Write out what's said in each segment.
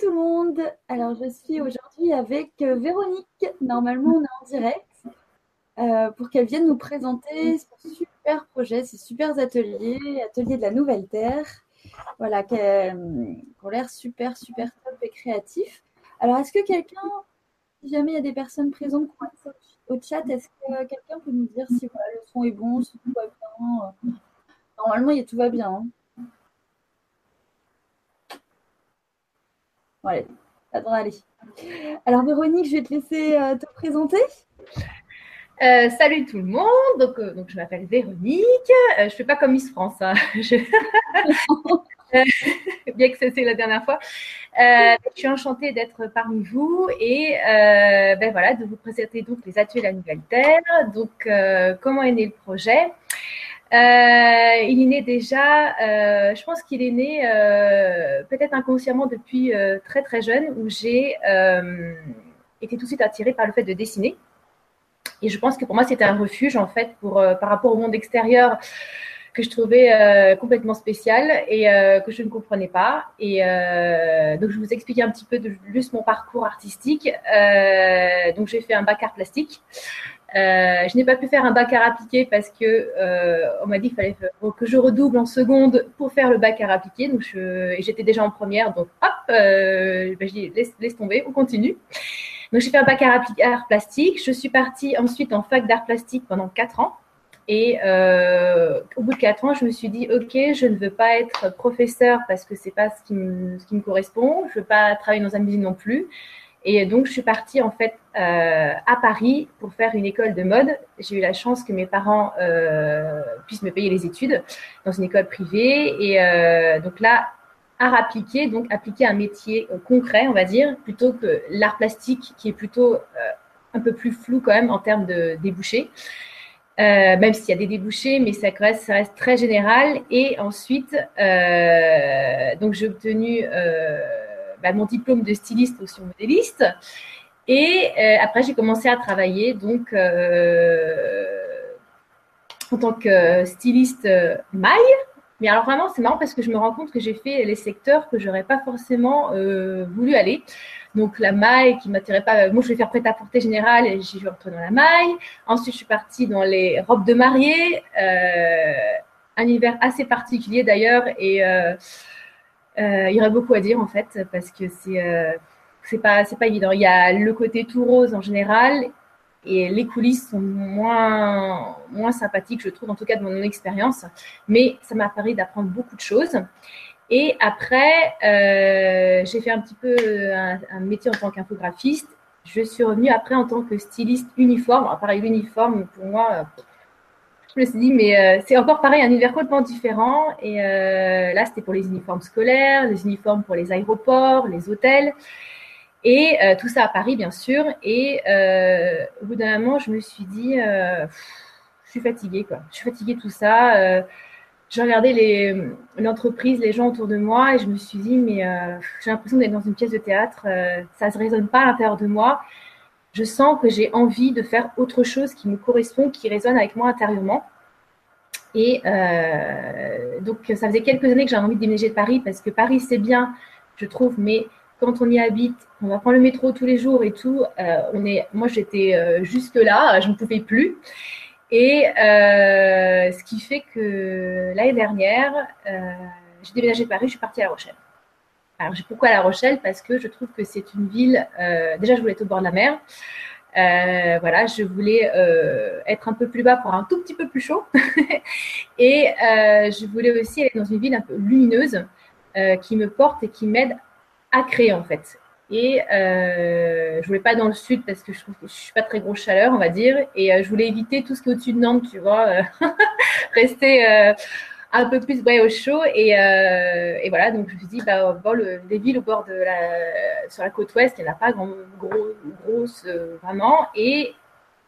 tout le monde. Alors, je suis aujourd'hui avec euh, Véronique. Normalement, on est en direct euh, pour qu'elle vienne nous présenter son super projet, ses super ateliers, ateliers de la Nouvelle Terre. Voilà, qui ont l'air super, super top et créatifs. Alors, est-ce que quelqu'un, si jamais il y a des personnes présentes au chat, est-ce que quelqu'un peut nous dire si le son est bon, si tout va bien Normalement, tout va bien. Hein. Devrait aller. Alors Véronique, je vais te laisser euh, te présenter. Euh, salut tout le monde, donc, euh, je m'appelle Véronique, je ne fais pas comme Miss France, hein. bien que c'était la dernière fois. je suis enchantée d'être parmi vous et ben voilà, de vous présenter donc les ateliers de la Nouvelle Terre. Donc comment est né le projet? Il est déjà, euh, je pense qu'il est né euh, peut-être inconsciemment depuis très très jeune, où j'ai été tout de suite attirée par le fait de dessiner. Et je pense que pour moi, c'était un refuge en fait pour, par rapport au monde extérieur que je trouvais complètement spécial et que je ne comprenais pas. Et donc, je vous expliquer un petit peu de, juste mon parcours artistique. donc, j'ai fait un bac art plastique. Euh, je n'ai pas pu faire un bac à appliquer parce que euh, on m'a dit qu'il fallait que je redouble en seconde pour faire le bac à appliquer. Donc j'étais déjà en première, donc hop, euh, ben, je dis laisse, tomber, on continue. Donc j'ai fait un bac à art plastique. Je suis partie ensuite en fac d'art plastique pendant quatre ans. Et au bout de quatre ans, je me suis dit ok, je ne veux pas être professeur parce que c'est pas ce qui, me, ce qui me correspond. Je veux pas travailler dans un musée non plus. Et donc, je suis partie en fait euh, à Paris pour faire une école de mode. J'ai eu la chance que mes parents euh, puissent me payer les études dans une école privée. Et euh, donc là, art appliqué, donc appliquer un métier euh, concret, on va dire, plutôt que l'art plastique qui est plutôt euh, un peu plus flou quand même en termes de débouchés. Euh, même s'il y a des débouchés, mais ça reste, ça reste très général. Et ensuite, donc j'ai obtenu bah, mon diplôme de styliste aussi modéliste. Et euh, après, j'ai commencé à travailler donc euh, en tant que styliste euh, maille. Mais alors vraiment, c'est marrant parce que je me rends compte que j'ai fait les secteurs que j'aurais pas forcément voulu aller. Donc la maille qui m'attirait pas. Moi, je vais faire prêt-à-porter général et j'ai retourner dans la maille. Ensuite, je suis partie dans les robes de mariée, un univers assez particulier d'ailleurs et il y aurait beaucoup à dire en fait parce que c'est euh, c'est pas c'est pas évident. Il y a le côté tout rose en général et les coulisses sont moins moins sympathiques, je trouve en tout cas de mon expérience. Mais ça m'a permis d'apprendre beaucoup de choses. Et après, euh, j'ai fait un petit peu un, un métier en tant qu'infographiste. Je suis revenue après en tant que styliste uniforme. Alors, pareil, l'uniforme, pour moi, je me suis dit, mais euh, c'est encore pareil, un univers complètement différent. Et euh, là, c'était pour les uniformes scolaires, les uniformes pour les aéroports, les hôtels. Et euh, tout ça à Paris, bien sûr. Et au bout d'un moment, je me suis dit, je suis fatiguée, quoi. Je suis fatiguée de tout ça. j'ai regardé l'entreprise, les gens autour de moi, et je me suis dit, mais j'ai l'impression d'être dans une pièce de théâtre. ça ne résonne pas à l'intérieur de moi je sens que j'ai envie de faire autre chose qui me correspond, qui résonne avec moi intérieurement. Et euh, donc, ça faisait quelques années que j'avais envie de déménager de Paris parce que Paris, c'est bien, je trouve, mais quand on y habite, on va prendre le métro tous les jours et tout, euh, on est, moi, j'étais euh, jusque-là, je ne pouvais plus. Et ce qui fait que l'année dernière, j'ai déménagé de Paris, je suis partie à La Rochelle. Alors, pourquoi La Rochelle Parce que je trouve que c'est une ville. Euh, déjà, je voulais être au bord de la mer. Euh, voilà, je voulais euh, être un peu plus bas pour un tout petit peu plus chaud. et je voulais aussi être dans une ville un peu lumineuse qui me porte et qui m'aide à créer en fait. Et je voulais pas dans le sud parce que je trouve que je suis pas très grosse chaleur, on va dire. Et je voulais éviter tout ce qui est au-dessus de Nantes, tu vois, rester un peu plus ouais, au chaud. Et, euh, et, voilà, donc je me suis dit, bah, bon, le, les villes au bord de la, sur la côte ouest, il n'y en a pas grand, gros, grosse euh, vraiment. Et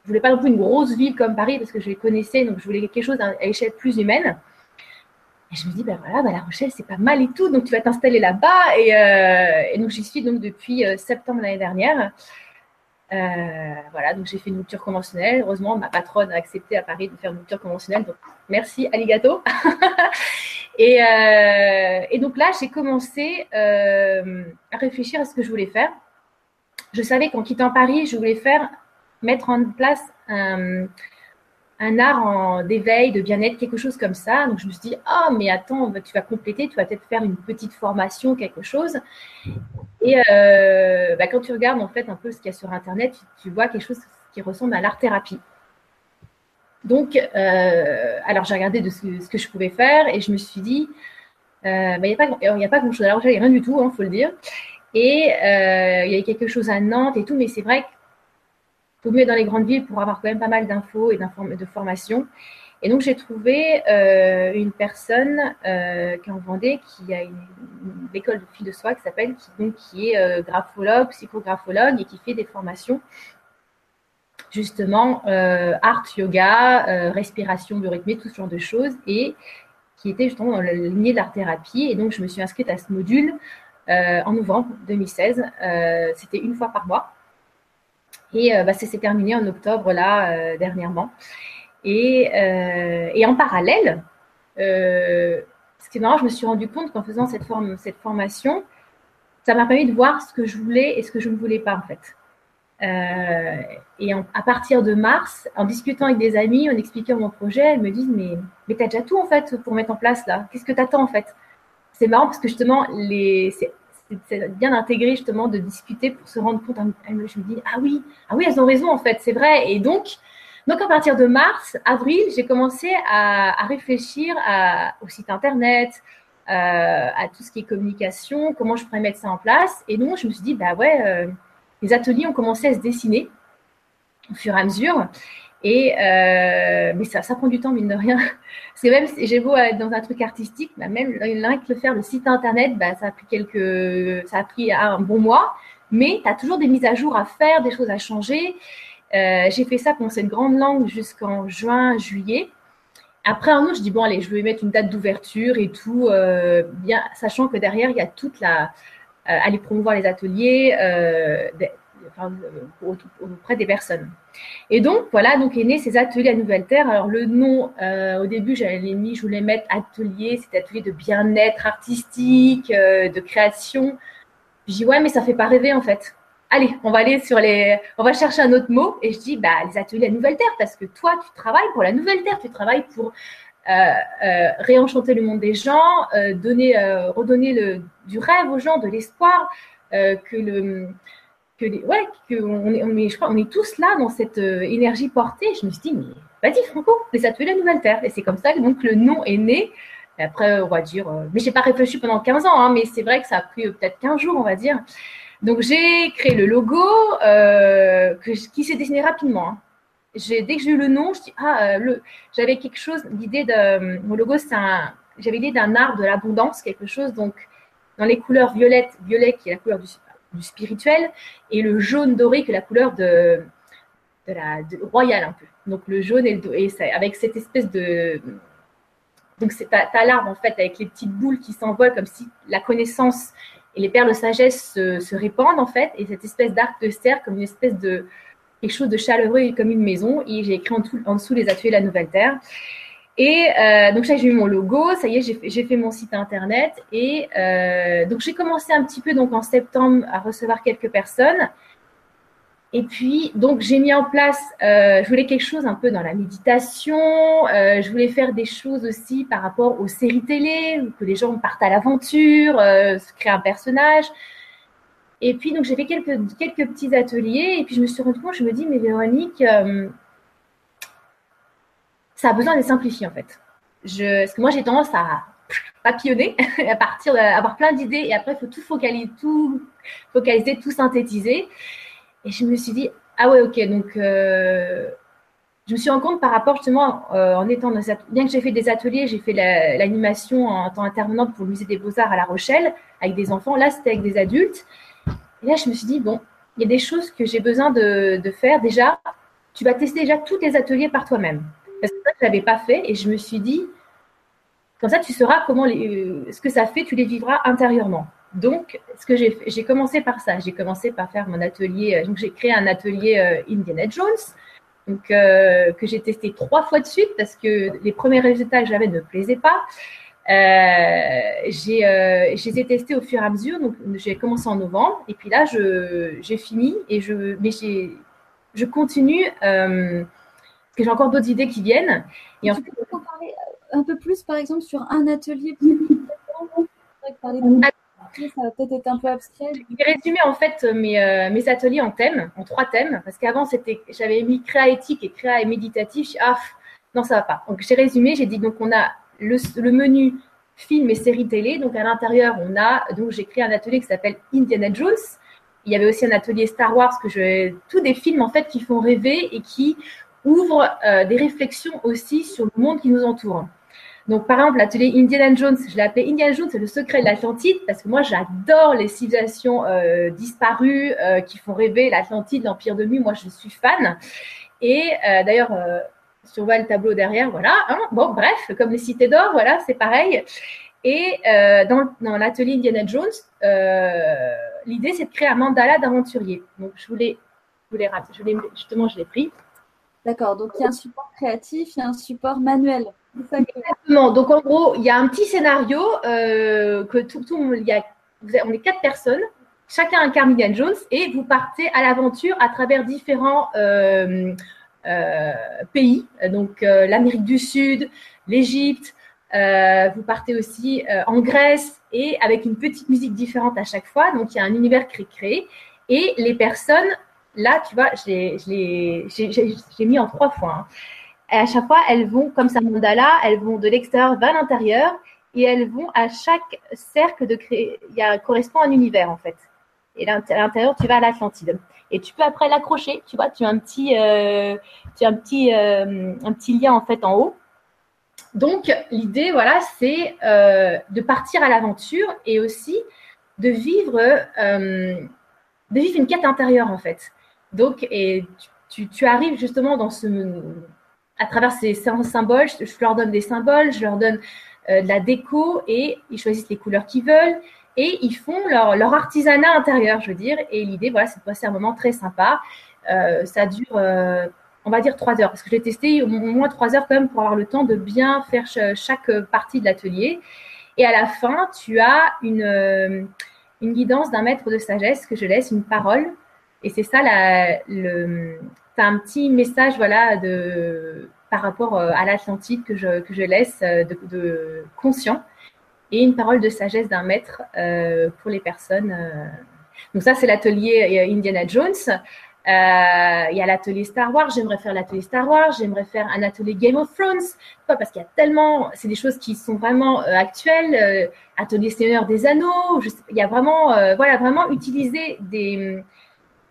je voulais pas non plus une grosse ville comme Paris parce que je les connaissais, donc je voulais quelque chose à échelle plus humaine. Et je me dis, ben voilà, bah, La Rochelle, c'est pas mal et tout, donc tu vas t'installer là-bas. Et, euh, et, donc j'y suis donc depuis septembre l'année dernière. Euh, voilà, donc j'ai fait une rupture conventionnelle. Heureusement, ma patronne a accepté à Paris de faire une rupture conventionnelle. Donc, merci, Aligato. Et, et donc là, j'ai commencé à réfléchir à ce que je voulais faire. Je savais qu'en quittant Paris, je voulais faire mettre en place un, un art d'éveil, de bien-être, quelque chose comme ça. Donc je me suis dit, ah, mais attends, bah, tu vas compléter, tu vas peut-être faire une petite formation, quelque chose. Et euh, bah, quand tu regardes en fait un peu ce qu'il y a sur Internet, tu, vois quelque chose qui ressemble à l'art-thérapie. Donc, euh, alors j'ai regardé de ce, que je pouvais faire et je me suis dit, euh, bah, il n'y a pas, grand-chose. Alors, il n'y a rien du tout, il hein, faut le dire. Et il y a quelque chose à Nantes et tout, mais c'est vrai que faut mieux dans les grandes villes pour avoir quand même pas mal d'infos et de formations. Et donc, j'ai trouvé euh, une personne euh, qui est en Vendée, qui a une, école de filles de soi qui s'appelle, qui, qui est euh, graphologue, psychographologue et qui fait des formations, justement, art, yoga, respiration biorythmée, tout ce genre de choses, et qui était justement dans la lignée de l'art-thérapie. Et donc, je me suis inscrite à ce module en novembre 2016. C'était une fois par mois. Et euh, bah, ça s'est terminé en octobre, là, euh, dernièrement. Et, euh, et, en parallèle, ce qui est marrant, je me suis rendu compte qu'en faisant cette, cette formation, ça m'a permis de voir ce que je voulais et ce que je ne voulais pas, en fait. Et à partir de mars, en discutant avec des amis, en expliquant mon projet, elles me disent Mais, mais tu as déjà tout en fait pour mettre en place là. Qu'est-ce que tu attends en fait? C'est marrant parce que justement, les, bien d'intégrer justement, de discuter pour se rendre compte. Je me dis, ah oui, ah oui, elles ont raison en fait, c'est vrai. Et donc, donc à partir de mars, avril, j'ai commencé à, réfléchir au site internet, euh, à tout ce qui est communication, comment je pourrais mettre ça en place. Et donc, je me suis dit, bah ouais, euh, les ateliers ont commencé à se dessiner au fur et à mesure. Euh, mais ça, prend du temps, mine de rien. C'est même, j'ai beau être dans un truc artistique, bah même rien que le faire, le site internet, bah, ça a pris quelques, ça a pris un bon mois. Mais tu as toujours des mises à jour à faire, des choses à changer. Euh, j'ai fait ça pour cette grande langue jusqu'en juin, juillet. Après un an, je dis bon allez, je vais mettre une date d'ouverture et tout, euh, bien sachant que derrière il y a toute la, aller promouvoir les ateliers, enfin, auprès des personnes. Et donc, voilà, donc est né ces ateliers à Nouvelle Terre. Alors, le nom, euh, au début, j'avais mis, je voulais mettre atelier, c'est atelier de bien-être artistique, euh, de création. Je dis, ouais, mais ça fait pas rêver, en fait. Allez, on va aller sur les, on va chercher un autre mot. Et je dis, bah, les ateliers à Nouvelle Terre, parce que toi, tu travailles pour la Nouvelle Terre, tu travailles pour euh, réenchanter le monde des gens, donner, redonner le, du rêve aux gens, de l'espoir, que le, ouais, que on est, on je crois, on est tous là dans cette euh, énergie portée. Je me suis dit, mais vas-y, Franco, les ateliers Nouvelle Terre. Et c'est comme ça que donc le nom est né. après, on va dire, euh, mais j'ai pas réfléchi pendant 15 ans, hein, mais c'est vrai que ça a pris euh, peut-être 15 jours, on va dire. Donc j'ai créé le logo que, qui s'est dessiné rapidement. Hein. Dès que j'ai eu le nom, je dis ah j'avais quelque chose, l'idée de mon logo, c'est un, j'avais l'idée d'un arbre de l'abondance, quelque chose donc dans les couleurs violettes, violet qui est la couleur du du spirituel, et le jaune doré qui est la couleur de, de la royale un peu. Donc le jaune et, le, et avec cette espèce de donc c'est ta, l'arbre en fait avec les petites boules qui s'envolent comme si la connaissance et les perles de sagesse se, répandent en fait. Et cette espèce d'arc de cercle comme une espèce de quelque chose de chaleureux comme une maison. Et j'ai écrit en, en, dessous les ateliers de la Nouvelle Terre et euh, donc, j'ai eu mon logo, ça y est, j'ai fait mon site internet. Et euh, donc, j'ai commencé un petit peu donc en septembre à recevoir quelques personnes. Et puis, donc, j'ai mis en place, euh, je voulais quelque chose un peu dans la méditation. je voulais faire des choses aussi par rapport aux séries télé, que les gens partent à l'aventure, se créent un personnage. Et puis, donc, j'ai fait quelques, quelques petits ateliers. Et puis, je me suis rendu compte, je me dis, mais Véronique, ça a besoin d'être simplifié en fait. Parce que moi j'ai tendance à papillonner, à partir, avoir plein d'idées et après il faut tout focaliser, tout focaliser, tout synthétiser. Et je me suis dit ah ouais ok donc euh, je me suis rendu compte par rapport justement euh, en étant dans bien que j'ai fait des ateliers, j'ai fait l'animation en tant intervenante pour le musée des Beaux Arts à La Rochelle avec des enfants. Là c'était avec des adultes. Et là je me suis dit bon il y a des choses que j'ai besoin de, de faire déjà. Tu vas tester déjà tous tes ateliers par toi-même. Parce que ça, je ne l'avais pas fait et je me suis dit, comme ça, tu sauras comment euh, ce que ça fait, tu les vivras intérieurement. Donc, ce que j'ai commencé par ça. J'ai commencé par faire mon atelier. Euh, donc, j'ai créé un atelier euh, Indiana Jones, donc, que j'ai testé trois fois de suite parce que les premiers résultats que j'avais ne plaisaient pas. Euh, j'ai, euh, je au fur et à mesure. Donc, j'ai commencé en novembre. Et puis là, j'ai fini. Et je, mais je continue. Parce que j'ai encore d'autres idées qui viennent. Et tu en fait, peux parler un peu plus, par exemple, sur un atelier ça va peut-être être un peu abstrait. J'ai résumé en fait mes, euh, mes, ateliers en thèmes, en trois thèmes, parce qu'avant c'était, j'avais mis créa éthique et créa et méditatif. Ah, non, ça va pas. Donc j'ai résumé, j'ai dit donc on a le, le, menu film et série télé. Donc à l'intérieur, on a donc j'ai créé un atelier qui s'appelle Indiana Jones. Il y avait aussi un atelier Star Wars que je, tous des films en fait qui font rêver et qui ouvrent euh, des réflexions aussi sur le monde qui nous entoure. Donc, par exemple, l'atelier Indiana Jones, je l'ai appelé Indiana Jones, c'est le secret de l'Atlantide, parce que moi, j'adore les civilisations euh, disparues euh, qui font rêver l'Atlantide, l'Empire de nuit. Moi, je suis fan. Et d'ailleurs, si on voit le tableau derrière, voilà. Hein, bon, bref, comme les cités d'or, voilà, c'est pareil. Et dans, l'atelier Indiana Jones, l'idée, c'est de créer un mandala d'aventurier. Donc, je voulais, je voulais, je justement, je l'ai pris. D'accord, donc il y a un support créatif, il y a un support manuel. Exactement. Donc en gros, il y a un petit scénario euh, que tout, il y a, on est quatre personnes, chacun incarne Indiana Jones et vous partez à l'aventure à travers différents euh, euh, pays, donc l'Amérique du Sud, l'Égypte. Vous partez aussi en Grèce et avec une petite musique différente à chaque fois. Donc il y a un univers créé, créé et les personnes. Là, tu vois, je l'ai mis en trois fois. Hein. Et à chaque fois, elles vont, comme ça mandala, elles vont de l'extérieur vers l'intérieur et elles vont à chaque cercle de créer, il y a, correspond à un univers en fait. Et à l'intérieur, tu vas à l'Atlantide. Et tu peux après l'accrocher, tu vois, tu as un petit, euh, tu as un petit, euh, un petit lien en fait en haut. Donc l'idée, voilà, c'est euh, de partir à l'aventure et aussi de vivre, de vivre une quête intérieure en fait. Donc et tu, arrives justement dans ce à travers ces symboles, je, leur donne des symboles, je leur donne euh, de la déco et ils choisissent les couleurs qu'ils veulent et ils font leur, artisanat intérieur, je veux dire. Et l'idée, voilà, c'est de passer un moment très sympa. Euh, ça dure, euh, on va dire, trois heures parce que je l'ai testé au moins trois heures quand même pour avoir le temps de bien faire chaque partie de l'atelier. Et à la fin, tu as une, une guidance d'un maître de sagesse que je laisse, une parole. Et c'est ça la, le, un petit message voilà, de, par rapport euh, à l'Atlantide que je, que je laisse euh, de, de, conscient et une parole de sagesse d'un maître euh, pour les personnes. Euh. Donc ça, c'est l'atelier Indiana Jones. Il y a l'atelier Star Wars. J'aimerais faire l'atelier Star Wars. J'aimerais faire un atelier Game of Thrones. Pas parce qu'il y a tellement, c'est des choses qui sont vraiment actuelles. atelier Seigneur des Anneaux. Il y a vraiment, voilà, vraiment utiliser des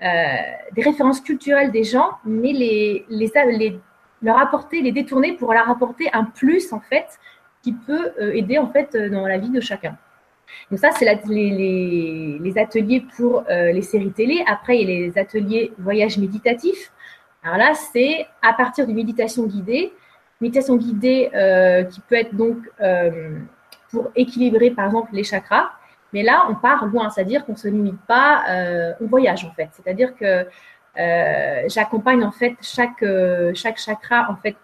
des références culturelles des gens, mais les, les, les, leur apporter, les détourner pour leur apporter un plus en fait qui peut euh, aider en fait dans la vie de chacun. Donc ça, c'est les, les, les, ateliers pour euh, les séries télé. Après, il y a les ateliers voyage méditatif. Alors là, c'est à partir de méditation guidée. Méditation guidée euh, qui peut être donc euh, pour équilibrer, par exemple, les chakras. Mais là, on part loin, c'est-à-dire qu'on ne se limite pas, euh, on voyage en fait. C'est-à-dire que euh, j'accompagne en fait chaque, euh, chakra en fait.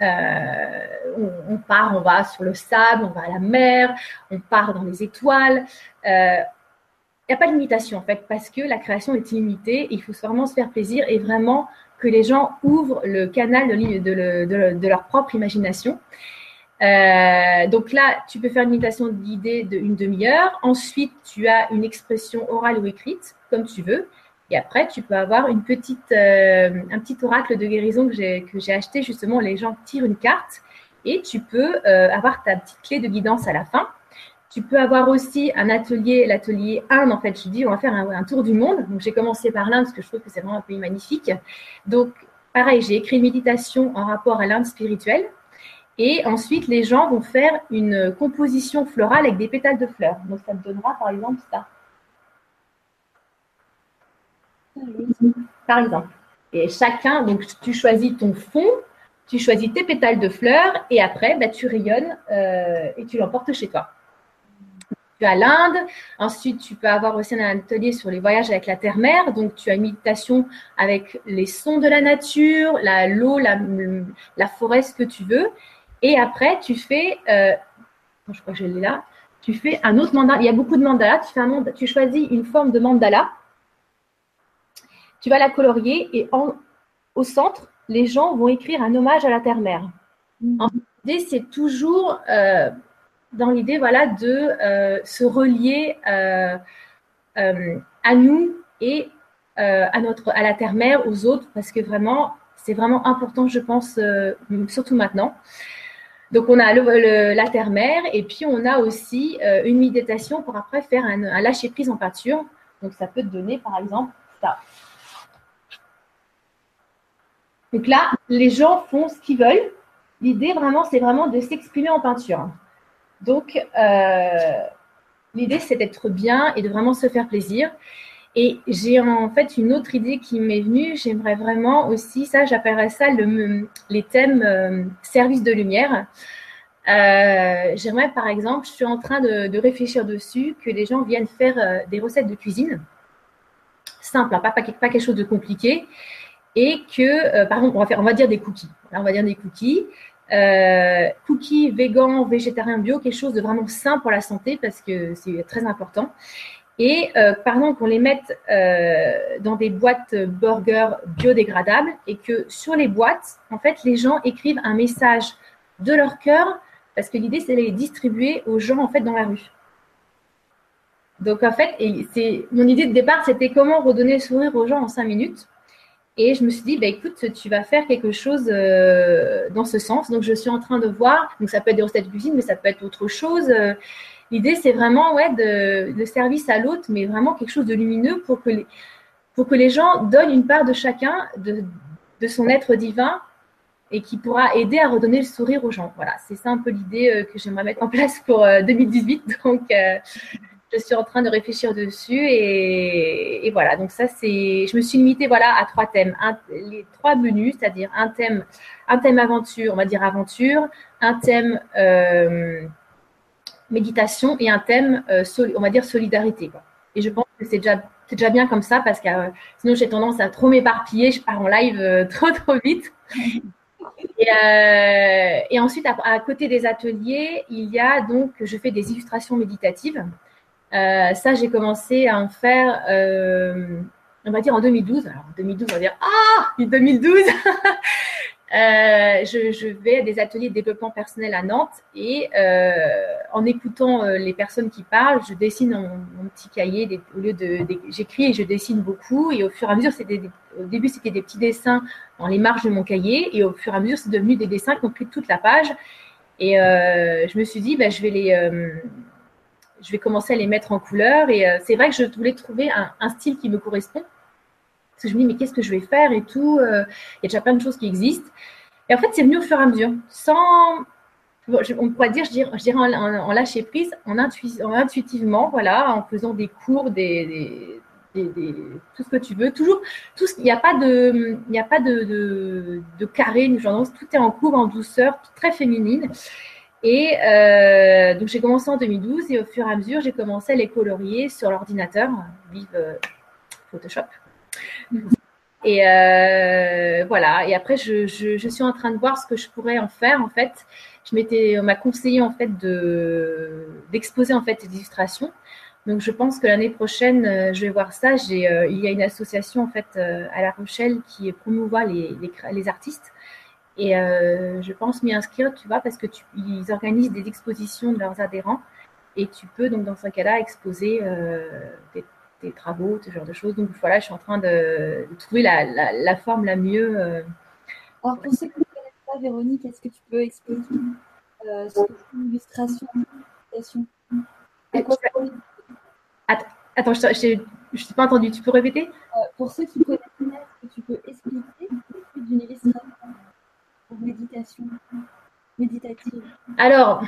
Euh, on, part, on va sur le sable, on va à la mer, on part dans les étoiles. Il n'y a pas de limitation en fait parce que la création est illimitée. Il faut vraiment se faire plaisir et vraiment que les gens ouvrent le canal de leur propre imagination. Euh, donc là, tu peux faire une méditation guidée d'une demi-heure. Ensuite, tu as une expression orale ou écrite, comme tu veux. Et après, tu peux avoir une petite, euh, un petit oracle de guérison que j'ai, acheté. Justement, les gens tirent une carte et tu peux euh, avoir ta petite clé de guidance à la fin. Tu peux avoir aussi un atelier, l'atelier Inde. En fait, je dis, on va faire un, un tour du monde. Donc, j'ai commencé par l'Inde parce que je trouve que c'est vraiment un pays magnifique. Donc, pareil, j'ai écrit une méditation en rapport à l'Inde spirituelle et ensuite, les gens vont faire une composition florale avec des pétales de fleurs. Donc, ça te donnera, par exemple, ça. Par exemple. Et chacun, donc, tu choisis ton fond, tu choisis tes pétales de fleurs, et après, bah, tu rayonnes euh, et tu l'emportes chez toi. Tu as l'Inde. Ensuite, tu peux avoir aussi un atelier sur les voyages avec la terre-mère. Donc, tu as une méditation avec les sons de la nature, l'eau, la, la, la forêt, ce que tu veux. Et après, tu fais euh, je crois que je l'ai là, tu fais un autre mandala. Il y a beaucoup de mandalas. Tu, fais un tu choisis une forme de mandala. Tu vas la colorier et au centre, les gens vont écrire un hommage à la terre-mère. Mm. En l'idée, c'est toujours euh, dans l'idée voilà, de euh, se relier à nous et à, notre, à la terre-mère, aux autres, parce que vraiment, c'est vraiment important, je pense, surtout maintenant. Donc, on a la terre-mère et puis on a aussi euh, une méditation pour après faire un, lâcher-prise en peinture. Donc, ça peut donner, par exemple, ça. Donc là, les gens font ce qu'ils veulent. L'idée, vraiment, c'est vraiment de s'exprimer en peinture. Donc, euh, l'idée, c'est d'être bien et de vraiment se faire plaisir. Et j'ai en fait une autre idée qui m'est venue. J'aimerais vraiment aussi, ça, j'appellerais ça le, les thèmes euh, service de lumière. Euh, j'aimerais par exemple, je suis en train de, réfléchir dessus, que les gens viennent faire euh, des recettes de cuisine simple, hein, pas, quelque chose de compliqué, et que, par exemple, on va, faire, on va dire des cookies. on va dire des cookies. cookies vegan, végétarien, bio, quelque chose de vraiment simple pour la santé parce que c'est très important. Et euh, par exemple, qu'on les mette euh, dans des boîtes burger biodégradables et que sur les boîtes, en fait, les gens écrivent un message de leur cœur parce que l'idée, c'est de les distribuer aux gens en fait dans la rue. Donc en fait, c'est mon idée de départ, c'était comment redonner le sourire aux gens en cinq minutes. Et je me suis dit, bah, écoute, tu vas faire quelque chose euh, dans ce sens. Donc je suis en train de voir. Donc ça peut être des recettes de cuisine, mais ça peut être autre chose. L'idée, c'est vraiment ouais, service à l'autre, mais vraiment quelque chose de lumineux pour que les, pour que les gens donnent une part de chacun de, de son être divin et qui pourra aider à redonner le sourire aux gens. Voilà, c'est ça un peu l'idée euh, que j'aimerais mettre en place pour 2018. Euh, Donc, euh, je suis en train de réfléchir dessus et, et voilà. Donc ça, c'est, je me suis limitée voilà à trois thèmes, les trois menus, c'est-à-dire un thème, un thème aventure, on va dire aventure, un thème méditation et un thème, euh, on va dire, solidarité. Et je pense que c'est déjà, déjà bien comme ça parce que euh, sinon j'ai tendance à trop m'éparpiller, je pars en live euh, trop trop vite. Et, ensuite, à, côté des ateliers, il y a donc, je fais des illustrations méditatives. ça, j'ai commencé à en faire, on va dire en 2012. Alors en 2012, on va dire, ah, 2012 Euh, je, vais à des ateliers de développement personnel à Nantes et euh, en écoutant euh, les personnes qui parlent, je dessine mon, petit cahier au lieu de, j'écris et je dessine beaucoup et au fur et à mesure au début c'était des petits dessins dans les marges de mon cahier et au fur et à mesure c'est devenu des dessins qui ont pris toute la page et je me suis dit bah, je vais commencer à les mettre en couleur et c'est vrai que je voulais trouver un style qui me correspond parce que je me dis, mais qu'est-ce que je vais faire et tout. Euh, il y a déjà plein de choses qui existent. Et en fait, c'est venu au fur et à mesure, sans. On pourrait dire, je dirais, je dirais en, lâcher prise, en, intuitivement, voilà, en faisant des cours, des, tout ce que tu veux. Toujours, tout, il n'y a pas de, il a pas de, carré, tout est en cours, en douceur, très féminine. Et euh, donc j'ai commencé en 2012 et au fur et à mesure, j'ai commencé à les colorier sur l'ordinateur, vive euh, Photoshop. Et euh, voilà. Et après, je, suis en train de voir ce que je pourrais en faire. En fait, je m'étais, on m'a conseillé en fait de d'exposer en fait des illustrations. Donc, je pense que l'année prochaine, euh, je vais voir ça. Euh, il y a une association en fait à La Rochelle qui promouvoit les, les, les artistes. Et je pense m'y inscrire, tu vois, parce que tu, ils organisent des expositions de leurs adhérents. Et tu peux donc dans ce cas-là exposer des des travaux, ce genre de choses. Donc voilà, je suis en train de, trouver la, la, forme la mieux. Euh. Alors pour ceux qui ne connaissent pas, Véronique, est-ce que tu peux expliquer euh, ce que c'est une illustration, Attends, attends, je ne t'ai pas entendu, tu peux répéter? Euh, Pour ceux qui connaissent, est-ce que tu peux expliquer ce d'une illustration pour méditation méditative? Alors,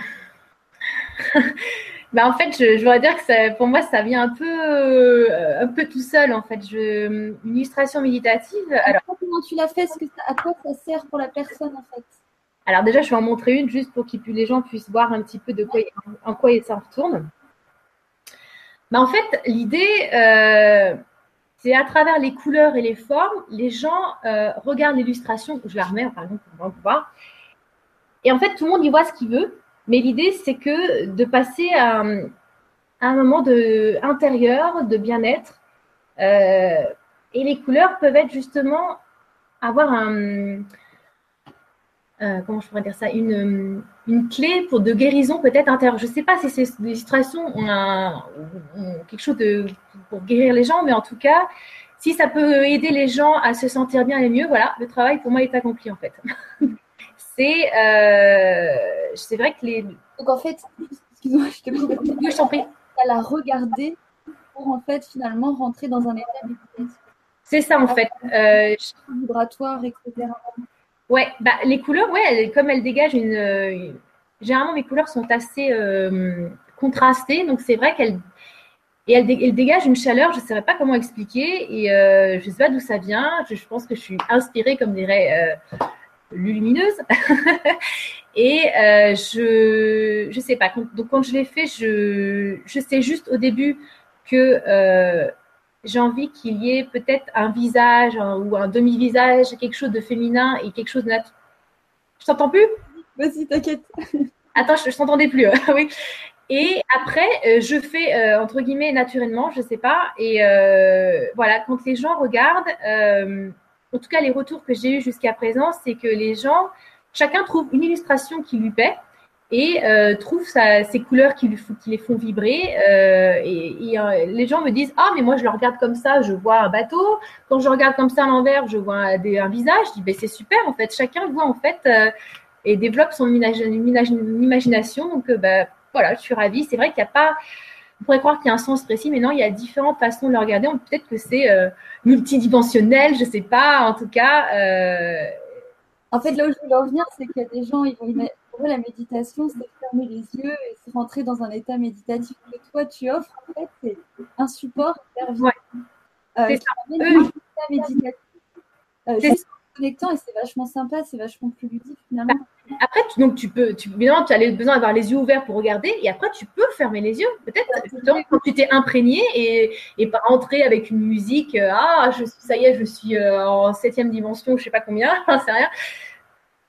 Bah, en fait, je, voudrais dire que pour moi, ça vient un peu, euh, un peu tout seul. En fait, je, une illustration méditative. Alors, comment tu l'as fait que À quoi ça sert pour la personne en fait Alors déjà, je vais en montrer une juste pour que les gens puissent voir un petit peu de quoi, en quoi ça retourne. Bah, en fait, l'idée, euh, c'est à travers les couleurs et les formes, les gens euh, regardent l'illustration. Je la remets, par exemple, pour voir. Et en fait, tout le monde y voit ce qu'il veut Mais l'idée, c'est que de passer à, un moment de intérieur, de bien-être. Euh, et les couleurs peuvent être justement avoir un, euh, comment je pourrais dire ça, une, une clé pour de guérison peut-être intérieure. Je ne sais pas si ces illustrations ont, quelque chose de, pour guérir les gens, mais en tout cas, si ça peut aider les gens à se sentir bien et mieux, voilà, le travail pour moi est accompli en fait. c'est euh, c'est vrai que les. Donc en fait, excuse-moi, je te prie. Je t'en prie. À la regarder pour en fait finalement rentrer dans un état méditatif. C'est ça en fait. Euh, vibratoire, etc. Ouais, bah, les couleurs, ouais, comme elles dégagent une, Généralement, mes couleurs sont assez euh, contrastées, donc c'est vrai qu'elles. Et elles, dégagent une chaleur, je ne saurais pas comment expliquer, et euh, je ne sais pas d'où ça vient. Je, pense que je suis inspirée, comme dirait euh, lumineuse. et je ne sais pas. Donc, quand je l'ai fait, je, je sais juste au début que j'ai envie qu'il y ait peut-être un visage ou un demi-visage, quelque chose de féminin et quelque chose de naturel. Je t'entends plus? Vas-y, t'inquiète. Attends, je, ne t'entendais plus. oui. Et après, euh, je fais euh, entre guillemets naturellement, je sais pas. Et euh, voilà, quand les gens regardent, en tout cas les retours que j'ai eu jusqu'à présent, c'est que les gens, chacun trouve une illustration qui lui plaît et euh, trouve sa, ces couleurs qui, lui, qui les font vibrer. Euh, et, euh, les gens me disent Ah, mais moi je le regarde comme ça, je vois un bateau. Quand je regarde comme ça à l'envers, je vois un, un, visage. Je dis ben, C'est super, en fait. Chacun voit en fait euh, et développe son imagination. Donc ben, voilà, je suis ravie. C'est vrai qu'il n'y a pas. On pourrait croire qu'il y a un sens précis, mais non, il y a différentes façons de le regarder. Peut-être que c'est multidimensionnel, je ne sais pas. En tout cas. En fait, là où je veux en venir, c'est qu'il y a des gens, ils vont la méditation, c'est fermer les yeux et se rentrer dans un état méditatif que toi, tu offres. En fait, c'est un support hyper ouais. euh, un état méditatif. Euh, juste en connectant et c'est vachement sympa, c'est vachement plus ludique finalement. Après, tu, donc tu peux, tu, évidemment, tu as besoin d'avoir les yeux ouverts pour regarder, et après tu peux fermer les yeux, peut-être quand tu t'es imprégné et, et pas entrer avec une musique. Euh, ah, je, ça y est, je suis euh, en septième dimension, je sais pas combien, c'est rien.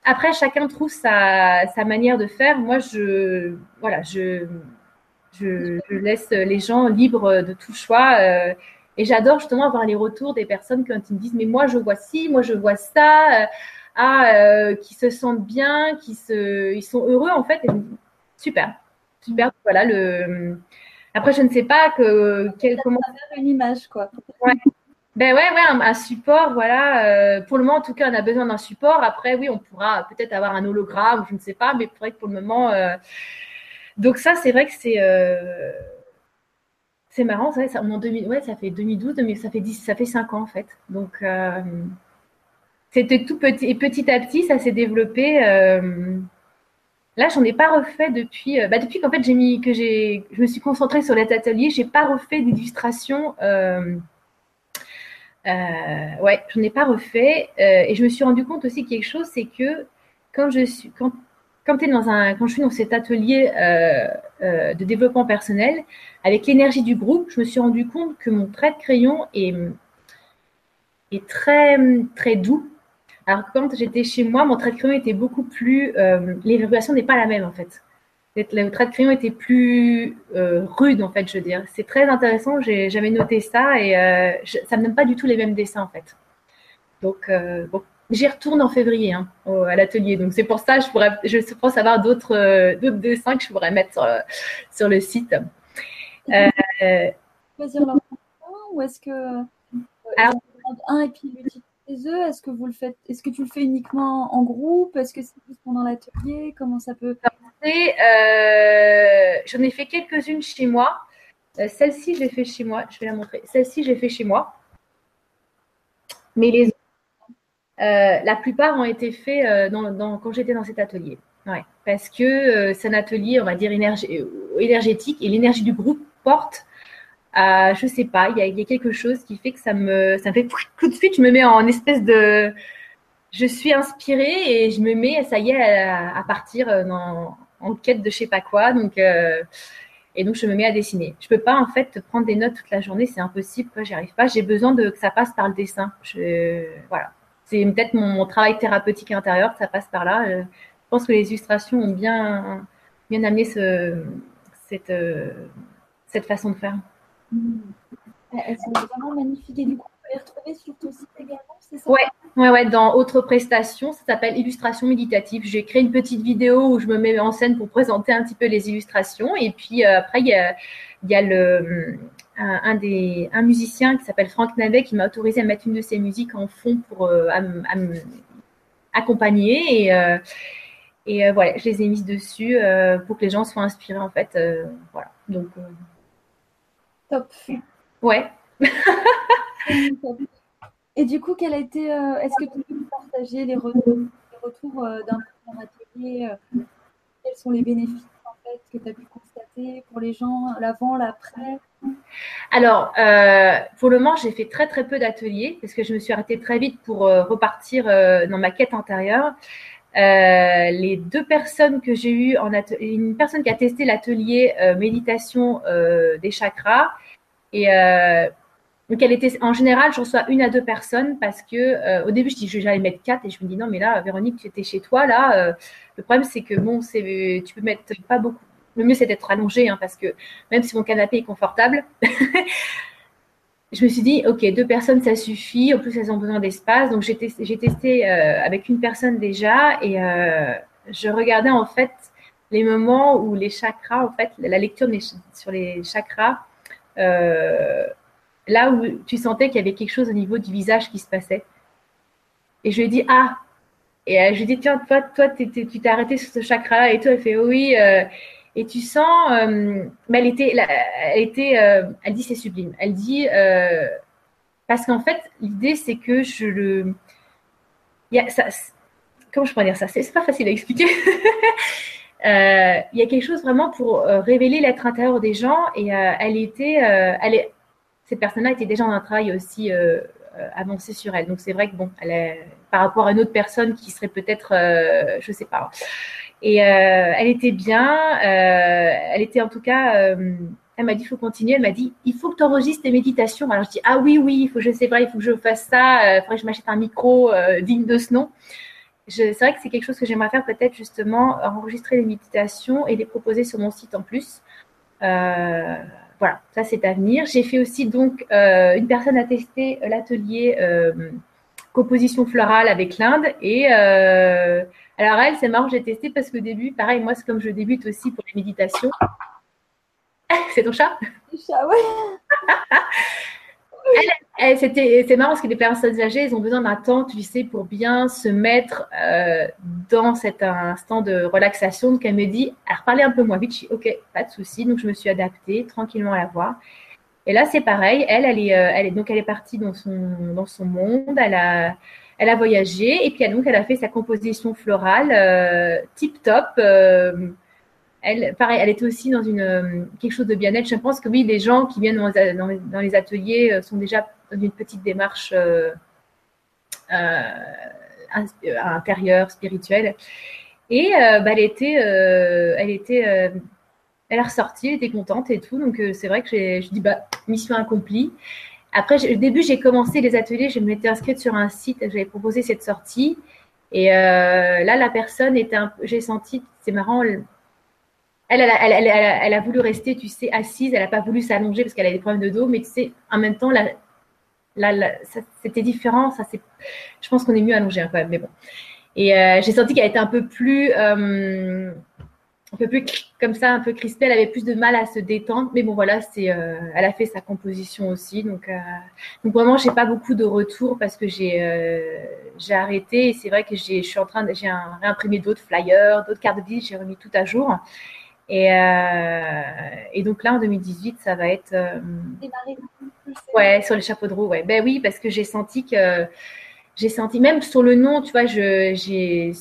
Après, chacun trouve sa, sa, manière de faire. Moi, je, voilà, je, je, laisse les gens libres de tout choix. Euh, et j'adore justement avoir les retours des personnes quand ils me disent Mais moi, je vois ci, moi, je vois ça. Euh, ah, euh, qui se sentent bien, qui se, ils sont heureux en fait. super, super. Voilà le. Après, je ne sais pas que quel comment. Une image quoi. Ouais. Ben ouais, ouais, un, support, voilà. Euh, pour le moment, en tout cas, on a besoin d'un support. Après, oui, on pourra peut-être avoir un hologramme, je ne sais pas, mais c'est vrai que pour le moment. Donc ça, c'est vrai que c'est euh, c'est marrant, ça, ça, en 2000, ouais, ça fait 2012, mais ça fait 10, ça fait 5 ans en fait. Donc c'était tout petit et petit à petit, ça s'est développé. Là, j'en ai pas refait depuis. Bah, depuis qu'en fait mis que je me suis concentrée sur les ateliers, j'ai pas refait d'illustration euh, ouais, j'en ai pas refait. Euh, et je me suis rendu compte aussi quelque chose, c'est que quand je suis, quand, quand, je suis dans cet atelier euh, euh, de développement personnel, avec l'énergie du groupe, je me suis rendu compte que mon trait de crayon est, très, très doux. Alors quand j'étais chez moi, mon trait de crayon était beaucoup plus, euh, l'évaluation n'est pas la même en fait le trait de crayon était plus rude, en fait, je veux dire. C'est très intéressant, j'ai jamais noté ça et ça ne donne pas du tout les mêmes dessins, en fait. Donc, bon, j'y retourne en février hein, à l'atelier. Donc, c'est pour ça je, pourrais, je pense avoir d'autres dessins que je pourrais mettre sur, sur le site. Choisir leur ou est-ce que. Alors, un et puis eux? Est-ce que vous le faites Est-ce que tu le fais uniquement en groupe? Est-ce que c'est juste pendant l'atelier? Comment ça peut? Euh, J'en ai fait quelques-unes chez moi. Euh, celle-ci, je l'ai fait chez moi. Je vais la montrer. Celle-ci, j'ai fait chez moi. Mais les euh, la plupart ont été faits dans, quand j'étais dans cet atelier. Parce que c'est un atelier, on va dire, énergétique et l'énergie du groupe porte je je sais pas, il y, a, quelque chose qui fait que ça me, ça fait tout de suite, je me mets en espèce de, je suis inspirée et je me mets, ça y est, à, partir euh, en quête de je sais pas quoi, donc euh, et donc je me mets à dessiner. Je peux pas en fait prendre des notes toute la journée, c'est impossible, j'y arrive pas. J'ai besoin de que ça passe par le dessin. Voilà, c'est peut-être mon, travail thérapeutique intérieur, que ça passe par là. Euh, je pense que les illustrations ont bien bien amené ce, cette, cette façon de faire. Mmh. Elles sont vraiment magnifiques et du coup, on peut les retrouver sur ton site également, c'est ça? Ouais, Ouais, ouais, dans autre prestation, ça s'appelle illustration méditative. J'ai créé une petite vidéo où je me mets en scène pour présenter un petit peu les illustrations. Et puis euh, après, il y a, y a le, un, des, un musicien qui s'appelle Franck Navet qui m'a autorisé à mettre une de ses musiques en fond pour euh, accompagner. Et, euh, et voilà, je les ai mises dessus pour que les gens soient inspirés en fait. voilà, donc. Top. Ouais. Et du coup, quel a été, euh, est-ce que tu peux partager les retours, les retours euh, d'un atelier euh, Quels sont les bénéfices en fait, que tu as pu constater pour les gens, l'avant, l'après? Alors, pour le moment, j'ai fait très très peu d'ateliers parce que je me suis arrêtée très vite pour repartir dans ma quête intérieure. les deux personnes que j'ai eues en une personne qui a testé l'atelier méditation des chakras et donc, elle était, en général, je reçois une à deux personnes parce que euh, au début, je dis que j'allais mettre quatre et je me dis non, mais là, Véronique, tu étais chez toi. Là, euh, le problème, c'est que bon, tu peux mettre pas beaucoup. Le mieux, c'est d'être allongé hein, parce que même si mon canapé est confortable, je me suis dit, ok, deux personnes, ça suffit. En plus, elles ont besoin d'espace. Donc, j'ai testé, euh, avec une personne déjà et je regardais en fait les moments où les chakras, en fait, la lecture sur les chakras là où tu sentais qu'il y avait quelque chose au niveau du visage qui se passait. Et je lui ai dit, ah Et euh, je lui ai dit, tiens, toi, toi tu t'es arrêté sur ce chakra-là et toi, elle fait, oui. Euh, et tu sens, euh, mais elle était, elle était, elle dit c'est sublime. Elle dit, parce qu'en fait, l'idée c'est que je le, comment je pourrais dire ça? C'est pas facile à expliquer. il y a quelque chose vraiment pour révéler l'être intérieur des gens et elle était, elle cette personne-là était déjà en un travail aussi euh, euh, avancé sur elle. Donc c'est vrai que bon, elle par rapport à une autre personne qui serait peut-être, euh, je sais pas. Et elle était bien, elle était en tout cas, elle m'a dit il faut continuer. Elle m'a dit il faut que tu enregistres tes méditations. Alors je dis ah oui oui, il faut je sais pas, il faut que je fasse ça. Il faudrait que je m'achète un micro digne de ce nom. C'est vrai que c'est quelque chose que j'aimerais faire peut-être justement enregistrer les méditations et les proposer sur mon site en plus. Euh, voilà, ça c'est à venir. J'ai fait aussi donc euh, une personne a testé l'atelier euh, composition florale avec l'Inde et euh, alors elle c'est marrant j'ai testé parce qu'au début pareil moi c'est comme je débute aussi pour les méditations. c'est ton chat? Le chat ouais. c'est marrant parce que les personnes âgées, elles ont besoin d'un temps, tu sais, pour bien se mettre euh, dans cet instant de relaxation. Donc, elle me dit, alors parlez un peu moins vite. Je dis, ok, pas de souci. Donc, je me suis adaptée tranquillement à la voix. Et là, c'est pareil. Elle, elle est, euh, elle est, donc, elle est partie dans son, dans son monde. Elle a, elle a voyagé. Et puis, donc, elle a fait sa composition florale euh, tip top elle, pareil, elle était aussi dans une, euh, quelque chose de bien-être. Je pense que oui, les gens qui viennent dans, les ateliers euh, sont déjà dans une petite démarche euh, intérieure, spirituelle. Et bah, elle était, elle était, elle est ressortie, elle était contente et tout. Donc c'est vrai que je dis bah mission accomplie. Après, au début, j'ai commencé les ateliers, je m'étais inscrite sur un site, j'avais proposé cette sortie. Et là, la personne était un j'ai senti, c'est marrant, elle, a voulu rester, tu sais, assise. Elle n'a pas voulu s'allonger parce qu'elle a des problèmes de dos. Mais tu sais, en même temps, c'était différent. Ça, je pense qu'on est mieux allongé hein, quand même. Mais bon. Et euh, j'ai senti qu'elle était un peu plus, euh, un peu plus comme ça, un peu crispée. Elle avait plus de mal à se détendre. Mais bon, voilà, c'est, euh, elle a fait sa composition aussi. Donc, donc vraiment, j'ai pas beaucoup de retours parce que j'ai, j'ai arrêté. Et c'est vrai que j'ai, je suis en train de, j'ai réimprimé d'autres flyers, d'autres cartes de visite. J'ai remis tout à jour. Euh, et, donc là, en 2018, ça va être. Euh, ouais, sur les chapeaux de roue, ouais. Ben oui, parce que j'ai senti que. J'ai senti, même sur le nom, tu vois, je, j'ai.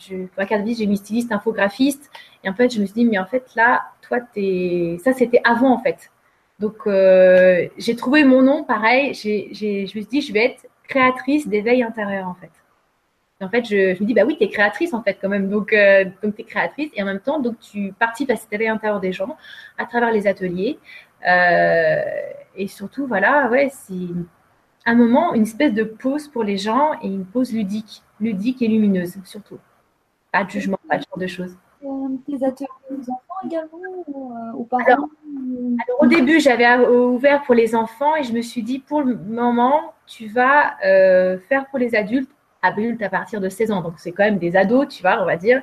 Je, pour la j'ai mis styliste, infographiste. Et en fait, je me suis dit, mais en fait, là, toi, t'es. Ça, c'était avant, en fait. Donc, euh, j'ai trouvé mon nom, pareil. Je me suis dit, je vais être créatrice d'éveil intérieur, en fait en fait, je, me dis, bah oui, tu es créatrice en fait quand même. Donc, euh, donc tu es créatrice et en même temps, donc tu participes à cet éveil intérieur des gens à travers les ateliers. Euh, et surtout, voilà, ouais, c'est un moment, une espèce de pause pour les gens et une pause ludique, ludique et lumineuse surtout. Pas de jugement, pas de genre de choses. Euh, tes ateliers aux enfants également ou aux parents alors, au début, j'avais ouvert pour les enfants et je me suis dit, pour le moment, tu vas faire pour les adultes, adultes à partir de 16 ans. Donc, c'est quand même des ados, tu vois, on va dire.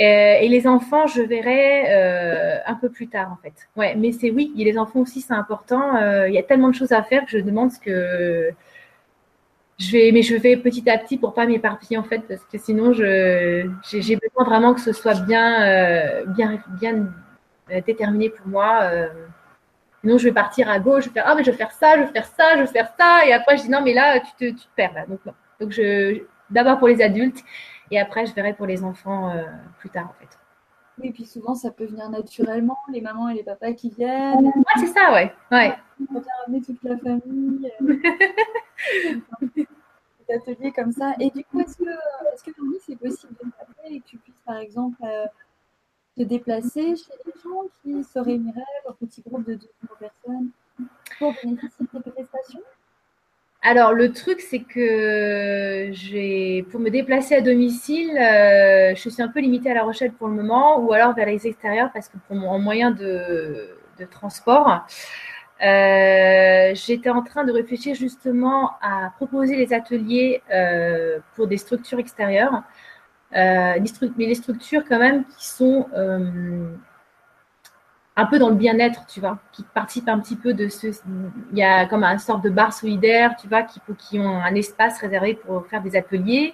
Euh, et les enfants, je verrai euh, un peu plus tard, en fait. Ouais, mais c'est oui, les enfants aussi, c'est important. Euh, il y a tellement de choses à faire que je demande ce que je vais, mais je vais petit à petit pour pas m'éparpiller en fait, parce que sinon, je j'ai besoin vraiment que ce soit bien, bien, bien déterminé pour moi. Sinon, je vais partir à gauche, je vais faire ah mais je vais faire ça, je vais faire ça, je vais faire ça, et après je dis non mais là tu te, tu te perds là. Donc non. Donc je d'abord pour les adultes et après, je verrai pour les enfants euh, plus tard, en fait. Oui, et puis souvent, ça peut venir naturellement, les mamans et les papas qui viennent. Ouais, c'est ça, ouais. ouais. On peut ramener toute la famille. Euh, des ateliers comme ça. Et du coup, est-ce que, est-ce que c'est possible de t'appeler et que tu puisses, par exemple, euh, te déplacer chez les gens qui se réuniraient, un petit groupe de deux personnes, pour bénéficier de tes prestations? Alors, le truc, c'est que j'ai, pour me déplacer à domicile, euh, je suis un peu limitée à La Rochelle pour le moment, ou alors vers les extérieurs, parce que pour mon moyen de, transport, euh, j'étais en train de réfléchir justement à proposer les ateliers euh, pour des structures extérieures, mais les structures quand même qui sont un peu dans le bien-être, tu vois, qui participe un petit peu de ce. Il y a comme un sorte de bar solidaire, tu vois, qui, qui ont un espace réservé pour faire des ateliers.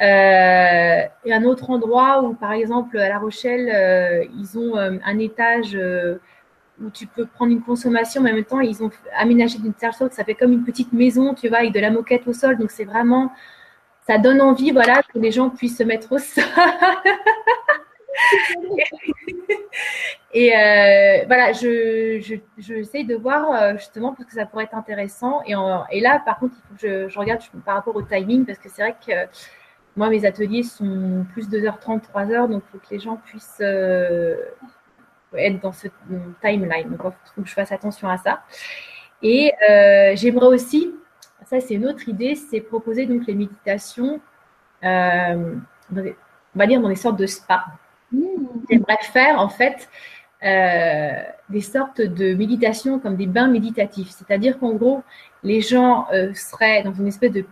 Euh, et un autre endroit où, par exemple, à La Rochelle, euh, ils ont euh, un étage où tu peux prendre une consommation, mais en même temps, ils ont aménagé d'une telle sorte que ça fait comme une petite maison, tu vois, avec de la moquette au sol. Donc, c'est vraiment. Ça donne envie, voilà, que les gens puissent se mettre au sol. et euh, voilà, je, je, de voir euh, justement parce que ça pourrait être intéressant. Et, et là, par contre, il faut que je, regarde par rapport au timing parce que c'est vrai que moi, mes ateliers sont plus 2h30, 3h, donc il faut que les gens puissent euh, être dans ce timeline. Donc, il faut que je fasse attention à ça. Et j'aimerais aussi, ça c'est une autre idée, c'est proposer donc les méditations, on va dire dans des sortes de spa. J'aimerais faire en fait euh, des sortes de méditation comme des bains méditatifs. C'est-à-dire qu'en gros, les gens euh, seraient dans une espèce de,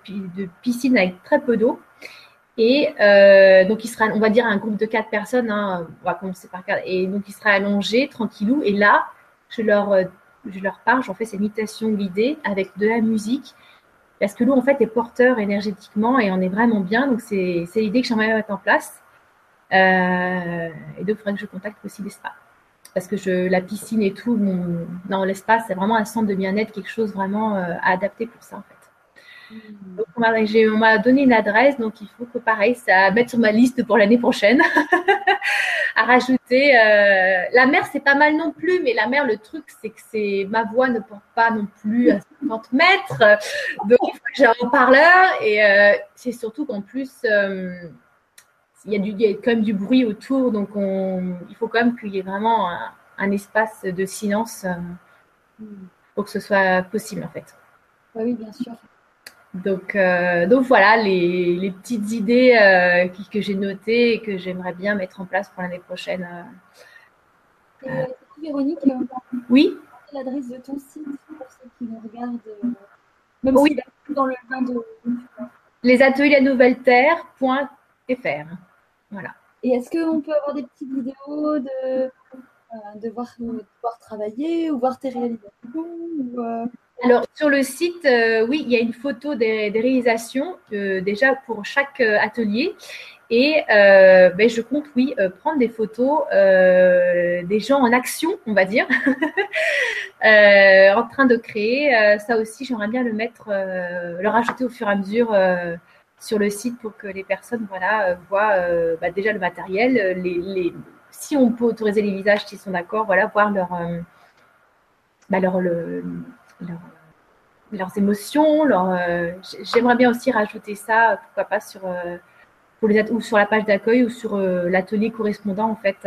piscine avec très peu d'eau. Et euh, donc, il sera, on va dire, un groupe de quatre personnes, hein, on va commencer par quatre, et donc, ils seraient allongés, tranquillou. Et là, je leur, je leur parle, j'en fais ces méditations guidées avec de la musique. Parce que l'eau, en fait, est porteur énergétiquement et on est vraiment bien. Donc, c'est l'idée que j'aimerais mettre en place. Euh, et donc, il faudrait que je contacte aussi l'espace. Parce que je, la piscine et tout, dans l'espace, c'est vraiment un centre de bien-être, quelque chose vraiment euh, à adapter pour ça, en fait. Hmm. Donc, on m'a donné une adresse, donc il faut que, pareil, ça mettre sur ma liste pour l'année prochaine. à rajouter. Euh, la mer, c'est pas mal non plus, mais la mer, le truc, c'est que c'est ma voix ne porte pas non plus à 50 mètres. Donc, il faut que j'ai un haut-parleur. Et c'est surtout qu'en plus, il y, a du, quand même du bruit autour, donc il faut quand même qu'il y ait vraiment un, espace de silence euh, pour que ce soit possible en fait. Oui, bien sûr. Donc, euh, donc voilà les, petites idées euh, que j'ai notées et que j'aimerais bien mettre en place pour l'année prochaine. Véronique, oui. L'adresse de ton site pour ceux qui nous regardent, même oui. dans le lien de. Les ateliers à nouvelle terre.fr. Voilà. Et est-ce qu'on peut avoir des petites vidéos de, euh, de, voir, voir travailler ou voir tes réalisations euh? Alors, sur le site, euh, oui, il y a une photo des, réalisations déjà pour chaque atelier. Et ben, je compte, oui, prendre des photos des gens en action, on va dire, en train de créer. ça aussi, j'aimerais bien le mettre, le rajouter au fur et à mesure sur le site pour que les personnes voilà, euh, voient euh, bah, déjà le matériel, euh, les, si on peut autoriser les visages s'ils sont d'accord, voilà, voir leur, bah, leur, leurs émotions. Leur, J'aimerais bien aussi rajouter ça, pourquoi pas sur, pour les, ou sur la page d'accueil ou sur l'atelier correspondant en fait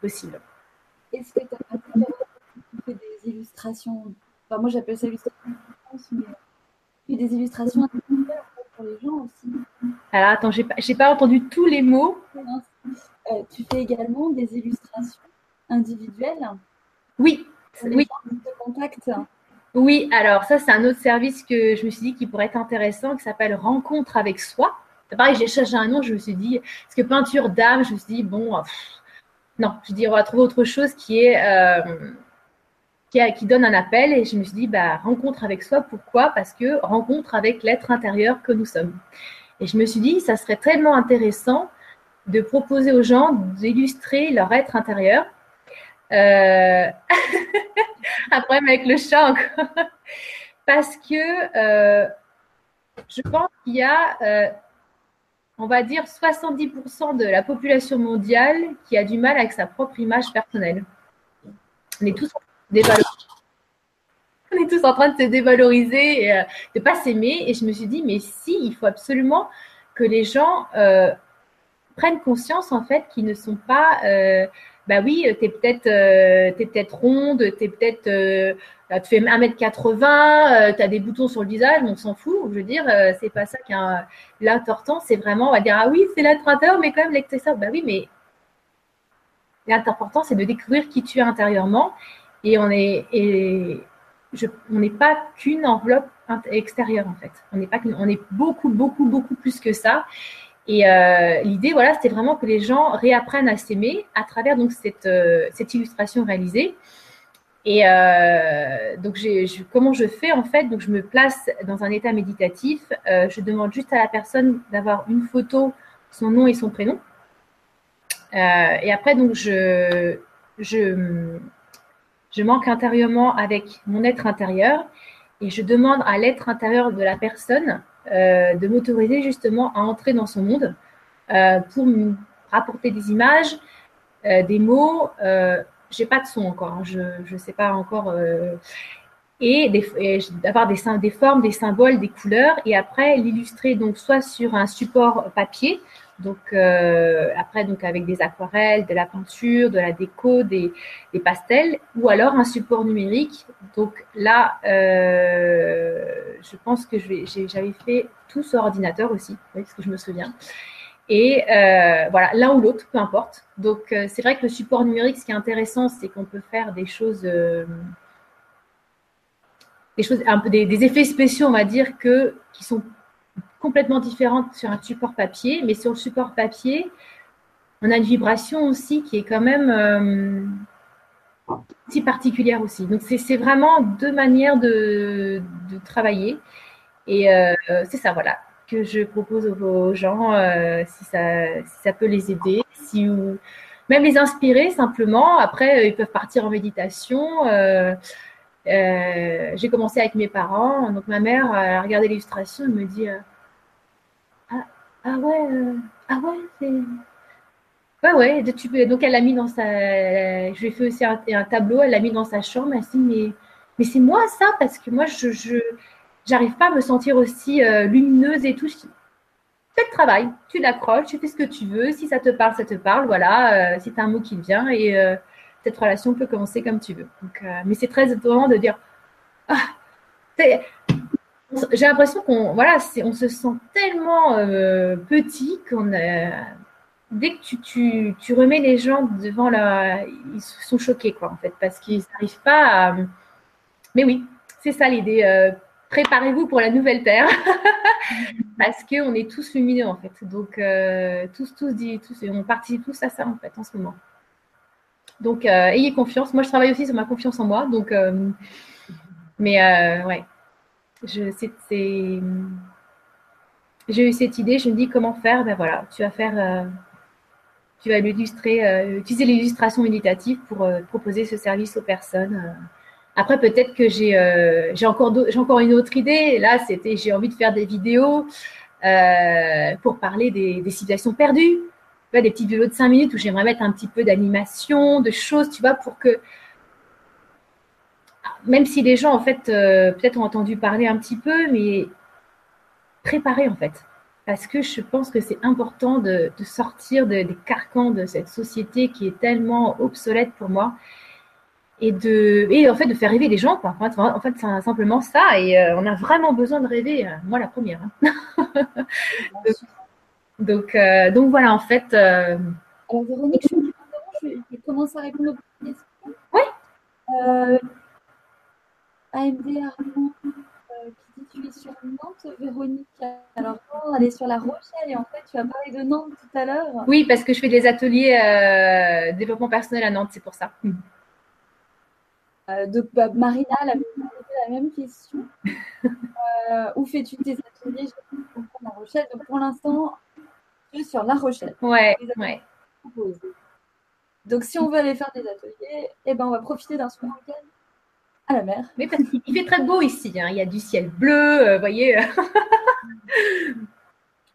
possible. Est-ce que tu as des illustrations? Enfin, Moi j'appelle ça illustration, mais des illustrations pour les gens aussi. Alors attends, j'ai pas, pas entendu tous les mots. tu fais également des illustrations individuelles Oui, oui. contact. Oui, alors ça, c'est un autre service que je me suis dit qui pourrait être intéressant, qui s'appelle Rencontre avec soi. Pareil, j'ai cherché un nom, je me suis dit, parce que peinture d'âme, je me suis dit, bon, non, je dis, on va trouver autre chose qui est. Euh, qui, donne un appel et je me suis dit, bah, rencontre avec soi, pourquoi? Parce que rencontre avec l'être intérieur que nous sommes. Et je me suis dit, ça serait tellement intéressant de proposer aux gens d'illustrer leur être intérieur. Euh... un problème avec le chat encore. Parce que euh, je pense qu'il y a, euh, on va dire, 70% de la population mondiale qui a du mal avec sa propre image personnelle. On est tous On est tous en train de se dévaloriser et euh, de ne pas s'aimer. Et je me suis dit, mais si, il faut absolument que les gens prennent conscience en fait qu'ils ne sont pas bah oui, tu es peut-être euh, peut ronde, tu es peut-être euh, tu fais 1m80, tu as des boutons sur le visage, on s'en fout. Je veux dire, euh, c'est pas ça qu'un l'important, c'est vraiment on va dire ah oui, c'est l'intérieur, mais quand même ça. Bah oui, mais l'important c'est de découvrir qui tu es intérieurement et on est et je, on n'est pas qu'une enveloppe extérieure en fait. On n'est pas on est beaucoup beaucoup beaucoup plus que ça. Et euh, l'idée, voilà, c'était vraiment que les gens réapprennent à s'aimer à travers donc cette, euh, cette illustration réalisée. Et euh, donc, comment je fais en fait? Donc, je me place dans un état méditatif. je demande juste à la personne d'avoir une photo, son nom et son prénom. et après, donc, je, je, je manque intérieurement avec mon être intérieur et je demande à l'être intérieur de la personne euh, de m'autoriser justement à entrer dans son monde euh, pour me rapporter des images, euh, des mots. j'ai pas de son encore, hein, je ne sais pas encore et d'avoir des, des, formes, des symboles, des couleurs, et après l'illustrer donc soit sur un support papier, donc euh, après donc avec des aquarelles, de la peinture, de la déco, des, pastels, ou alors un support numérique. Donc là, euh, je pense que j'avais fait tout sur ordinateur aussi, parce que je me souviens. Et euh, voilà, l'un ou l'autre, peu importe. Donc c'est vrai que le support numérique, ce qui est intéressant, c'est qu'on peut faire des choses, des choses, un peu des, effets spéciaux, on va dire que qui sont complètement différente sur un support papier, mais sur le support papier, on a une vibration aussi qui est quand même euh, si particulière aussi. Donc c'est vraiment deux manières de, travailler. Et euh, c'est ça, voilà, que je propose aux, gens, euh, si, ça, peut les aider, si ou même les inspirer simplement. Après, ils peuvent partir en méditation. J'ai commencé avec mes parents, donc ma mère a regardé l'illustration, elle me dit ah ouais, euh, ah ouais, c'est. Ouais, ouais, donc elle l'a mis dans sa. Je lui ai fait aussi un, tableau, elle l'a mis dans sa chambre. Elle s'est dit, mais, mais c'est moi ça, parce que moi, je, je j'arrive pas à me sentir aussi euh, lumineuse et tout. Je fais le travail, tu l'accroches, tu fais ce que tu veux. Si ça te parle, ça te parle. Voilà, euh, si tu as un mot qui vient et cette relation peut commencer comme tu veux. Donc, mais c'est très étonnant de dire ah, j'ai l'impression qu'on voilà, on se sent tellement euh, petit qu'on dès que tu, remets les gens devant la, ils sont choqués quoi en fait parce qu'ils n'arrivent pas à. Mais oui, c'est ça l'idée. Euh, préparez-vous pour la nouvelle terre parce qu'on est tous lumineux en fait. Donc euh, tous, tous, tous, on participe tous à ça en fait en ce moment. Donc ayez confiance. Moi je travaille aussi sur ma confiance en moi. Donc mais ouais j'ai eu cette idée, je me dis comment faire, ben voilà, tu vas faire, euh, tu vas l'illustrer, euh, utiliser l'illustration méditative pour euh, proposer ce service aux personnes. Après, peut-être que j'ai j'ai encore, encore une autre idée. Là, c'était, j'ai envie de faire des vidéos pour parler des, des civilisations perdues. des petites vidéos de 5 minutes où j'aimerais mettre un petit peu d'animation, de choses, tu vois, pour que même si les gens, en fait, euh, peut-être ont entendu parler un petit peu, mais préparer, en fait. Parce que je pense que c'est important de, sortir des carcans de cette société qui est tellement obsolète pour moi. Et, de, et en fait, de faire rêver les gens, quoi. En fait, c'est simplement ça. Et euh, on a vraiment besoin de rêver. Euh, moi, la première. Hein. donc, donc, voilà, en fait. Alors, Véronique, je, je, commence à répondre aux questions. Oui. AMD Armand euh, qui dit Tu es sur Nantes, Véronique. Alors, non, elle est sur La Rochelle et en fait, tu as parlé de Nantes tout à l'heure. Oui, parce que je fais des ateliers euh, développement personnel à Nantes, c'est pour ça. Euh, donc, bah, Marina elle avait posé la même question. Euh, où fais-tu tes ateliers La Rochelle? Donc, pour l'instant, je suis sur La Rochelle. Ouais, ouais. Donc, si on veut aller faire des ateliers, eh ben, on va profiter d'un soir week-end à la mer. Mais parce qu'il fait très beau ici. Hein. Il y a du ciel bleu, vous voyez.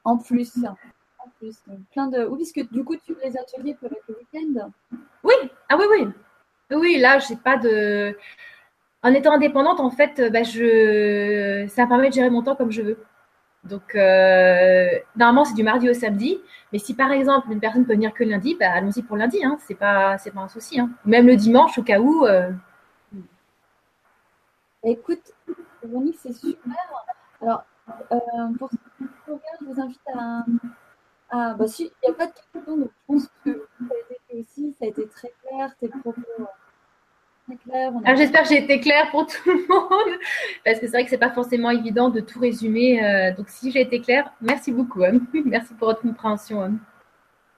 en plus. En plus. Donc, plein de... Oui, puisque du coup, tu, les ateliers peuvent être le week-end. Oui, ah oui, oui. Oui, là, je n'ai pas de. En étant indépendante, en fait, bah, je... ça me permet de gérer mon temps comme je veux. Donc, euh, normalement, c'est du mardi au samedi. Mais si par exemple, une personne peut venir que lundi, bah, allons-y pour lundi. Hein. Ce n'est pas, pas un souci. Hein. Même le dimanche, au cas où. Euh... Écoute, Véronique, c'est super. Alors, euh, pour ce je vous invite à. bah, si, il n'y a pas de questions, donc je pense que ça a été aussi, ça a été très clair, tes propos. Très clairs. Ah, J'espère que j'ai été claire pour tout le monde, parce que c'est vrai que c'est pas forcément évident de tout résumer. Euh, donc, si j'ai été claire, merci beaucoup. Hein. Merci pour votre compréhension. Hein.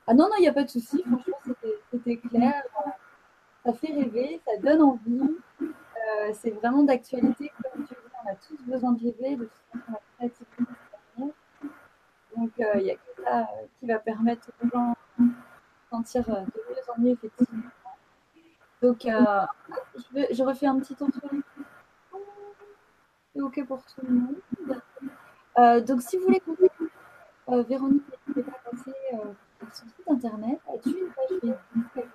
Ah non, non, il n'y a pas de souci. Franchement, c'était clair. Ça fait rêver, ça donne envie. Euh, c'est vraiment d'actualité. Comme tu dis, on a tous besoin de rêver, de la créativité. Donc, il n'y a que ça euh, qui va permettre aux gens de sentir de mieux en mieux, effectivement. Donc, euh, je, vais, je, refais un petit tour sur les C'est OK pour tout le monde. Euh, donc, si vous voulez contacter euh, Véronique, n'hésitez pas à passer sur son site internet. As-tu une page Facebook?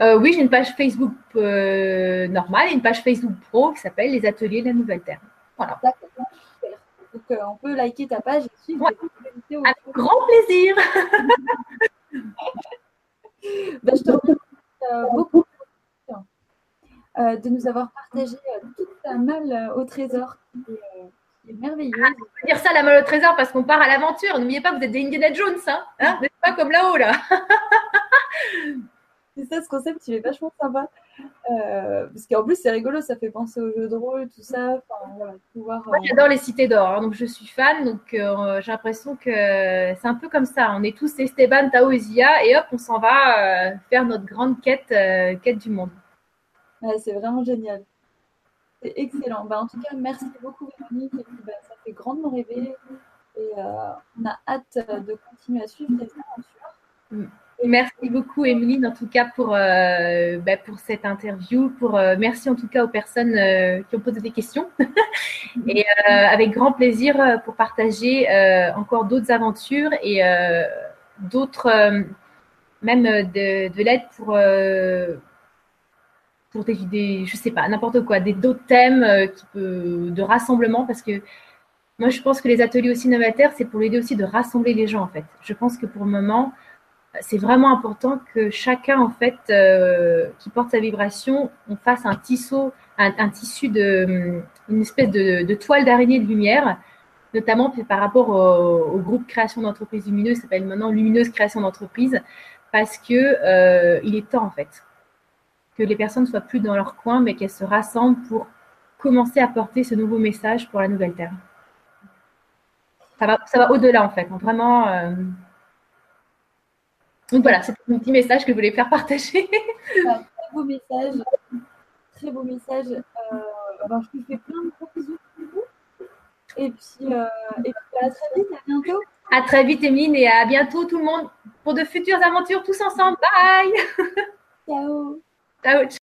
Euh, oui, j'ai une page Facebook euh, normale et une page Facebook Pro qui s'appelle Les Ateliers de la Nouvelle Terre. Voilà. Donc, euh, on peut liker ta page et suivre. Ouais. Avec grand plaisir. ben, je te remercie beaucoup de nous avoir partagé toute ta malle au trésor. C'est merveilleux. Ah, on peut dire ça, la malle au trésor, parce qu'on part à l'aventure. N'oubliez pas, vous êtes des Indiana Jones, hein, hein Vous n'êtes pas comme là-haut, là. c'est ça, ce concept, il est vachement sympa. Euh, parce qu'en plus, c'est rigolo, ça fait penser aux jeux de rôle, tout ça. Pouvoir, Moi, j'adore les cités d'or, hein, donc je suis fan. Donc, euh, j'ai l'impression que c'est un peu comme ça. On est tous Esteban, Tao et Zia, et hop, on s'en va euh, faire notre grande quête, euh, quête du monde. Ouais, c'est vraiment génial. C'est excellent. Bah, en tout cas, merci beaucoup, Véronique. Et puis, bah, ça fait grandement rêver. Et on a hâte de continuer à suivre tes aventures. Mm. Merci beaucoup, Emeline, en tout cas, pour, euh, bah, pour cette interview. Pour, euh, merci en tout cas aux personnes euh, qui ont posé des questions. et avec grand plaisir pour partager encore d'autres aventures et d'autres, même de, de l'aide pour, pour des, des, je sais pas, n'importe quoi, des d'autres thèmes qui peut, de rassemblement parce que moi, je pense que les ateliers aussi novateurs, c'est pour l'aider aussi de rassembler les gens, en fait. Je pense que pour le moment, c'est vraiment important que chacun, en fait, euh, qui porte sa vibration, on fasse un tissu, un, tissu de, une espèce de, toile d'araignée de lumière, notamment par rapport au, groupe création d'entreprise lumineuse, ça s'appelle maintenant Lumineuse création d'entreprise, parce que euh, il est temps, en fait, que les personnes soient plus dans leur coin, mais qu'elles se rassemblent pour commencer à porter ce nouveau message pour la nouvelle terre. Ça va, ça va au-delà, en fait. Vraiment. Euh, donc voilà, c'est un petit message que je voulais faire partager. très beau message. Très beau message. Euh, ben, je vous fais plein de gros bisous. Et puis, euh, et puis à très vite, à bientôt. À très vite, Emeline, et à bientôt tout le monde pour de futures aventures tous ensemble. Bye Ciao Ciao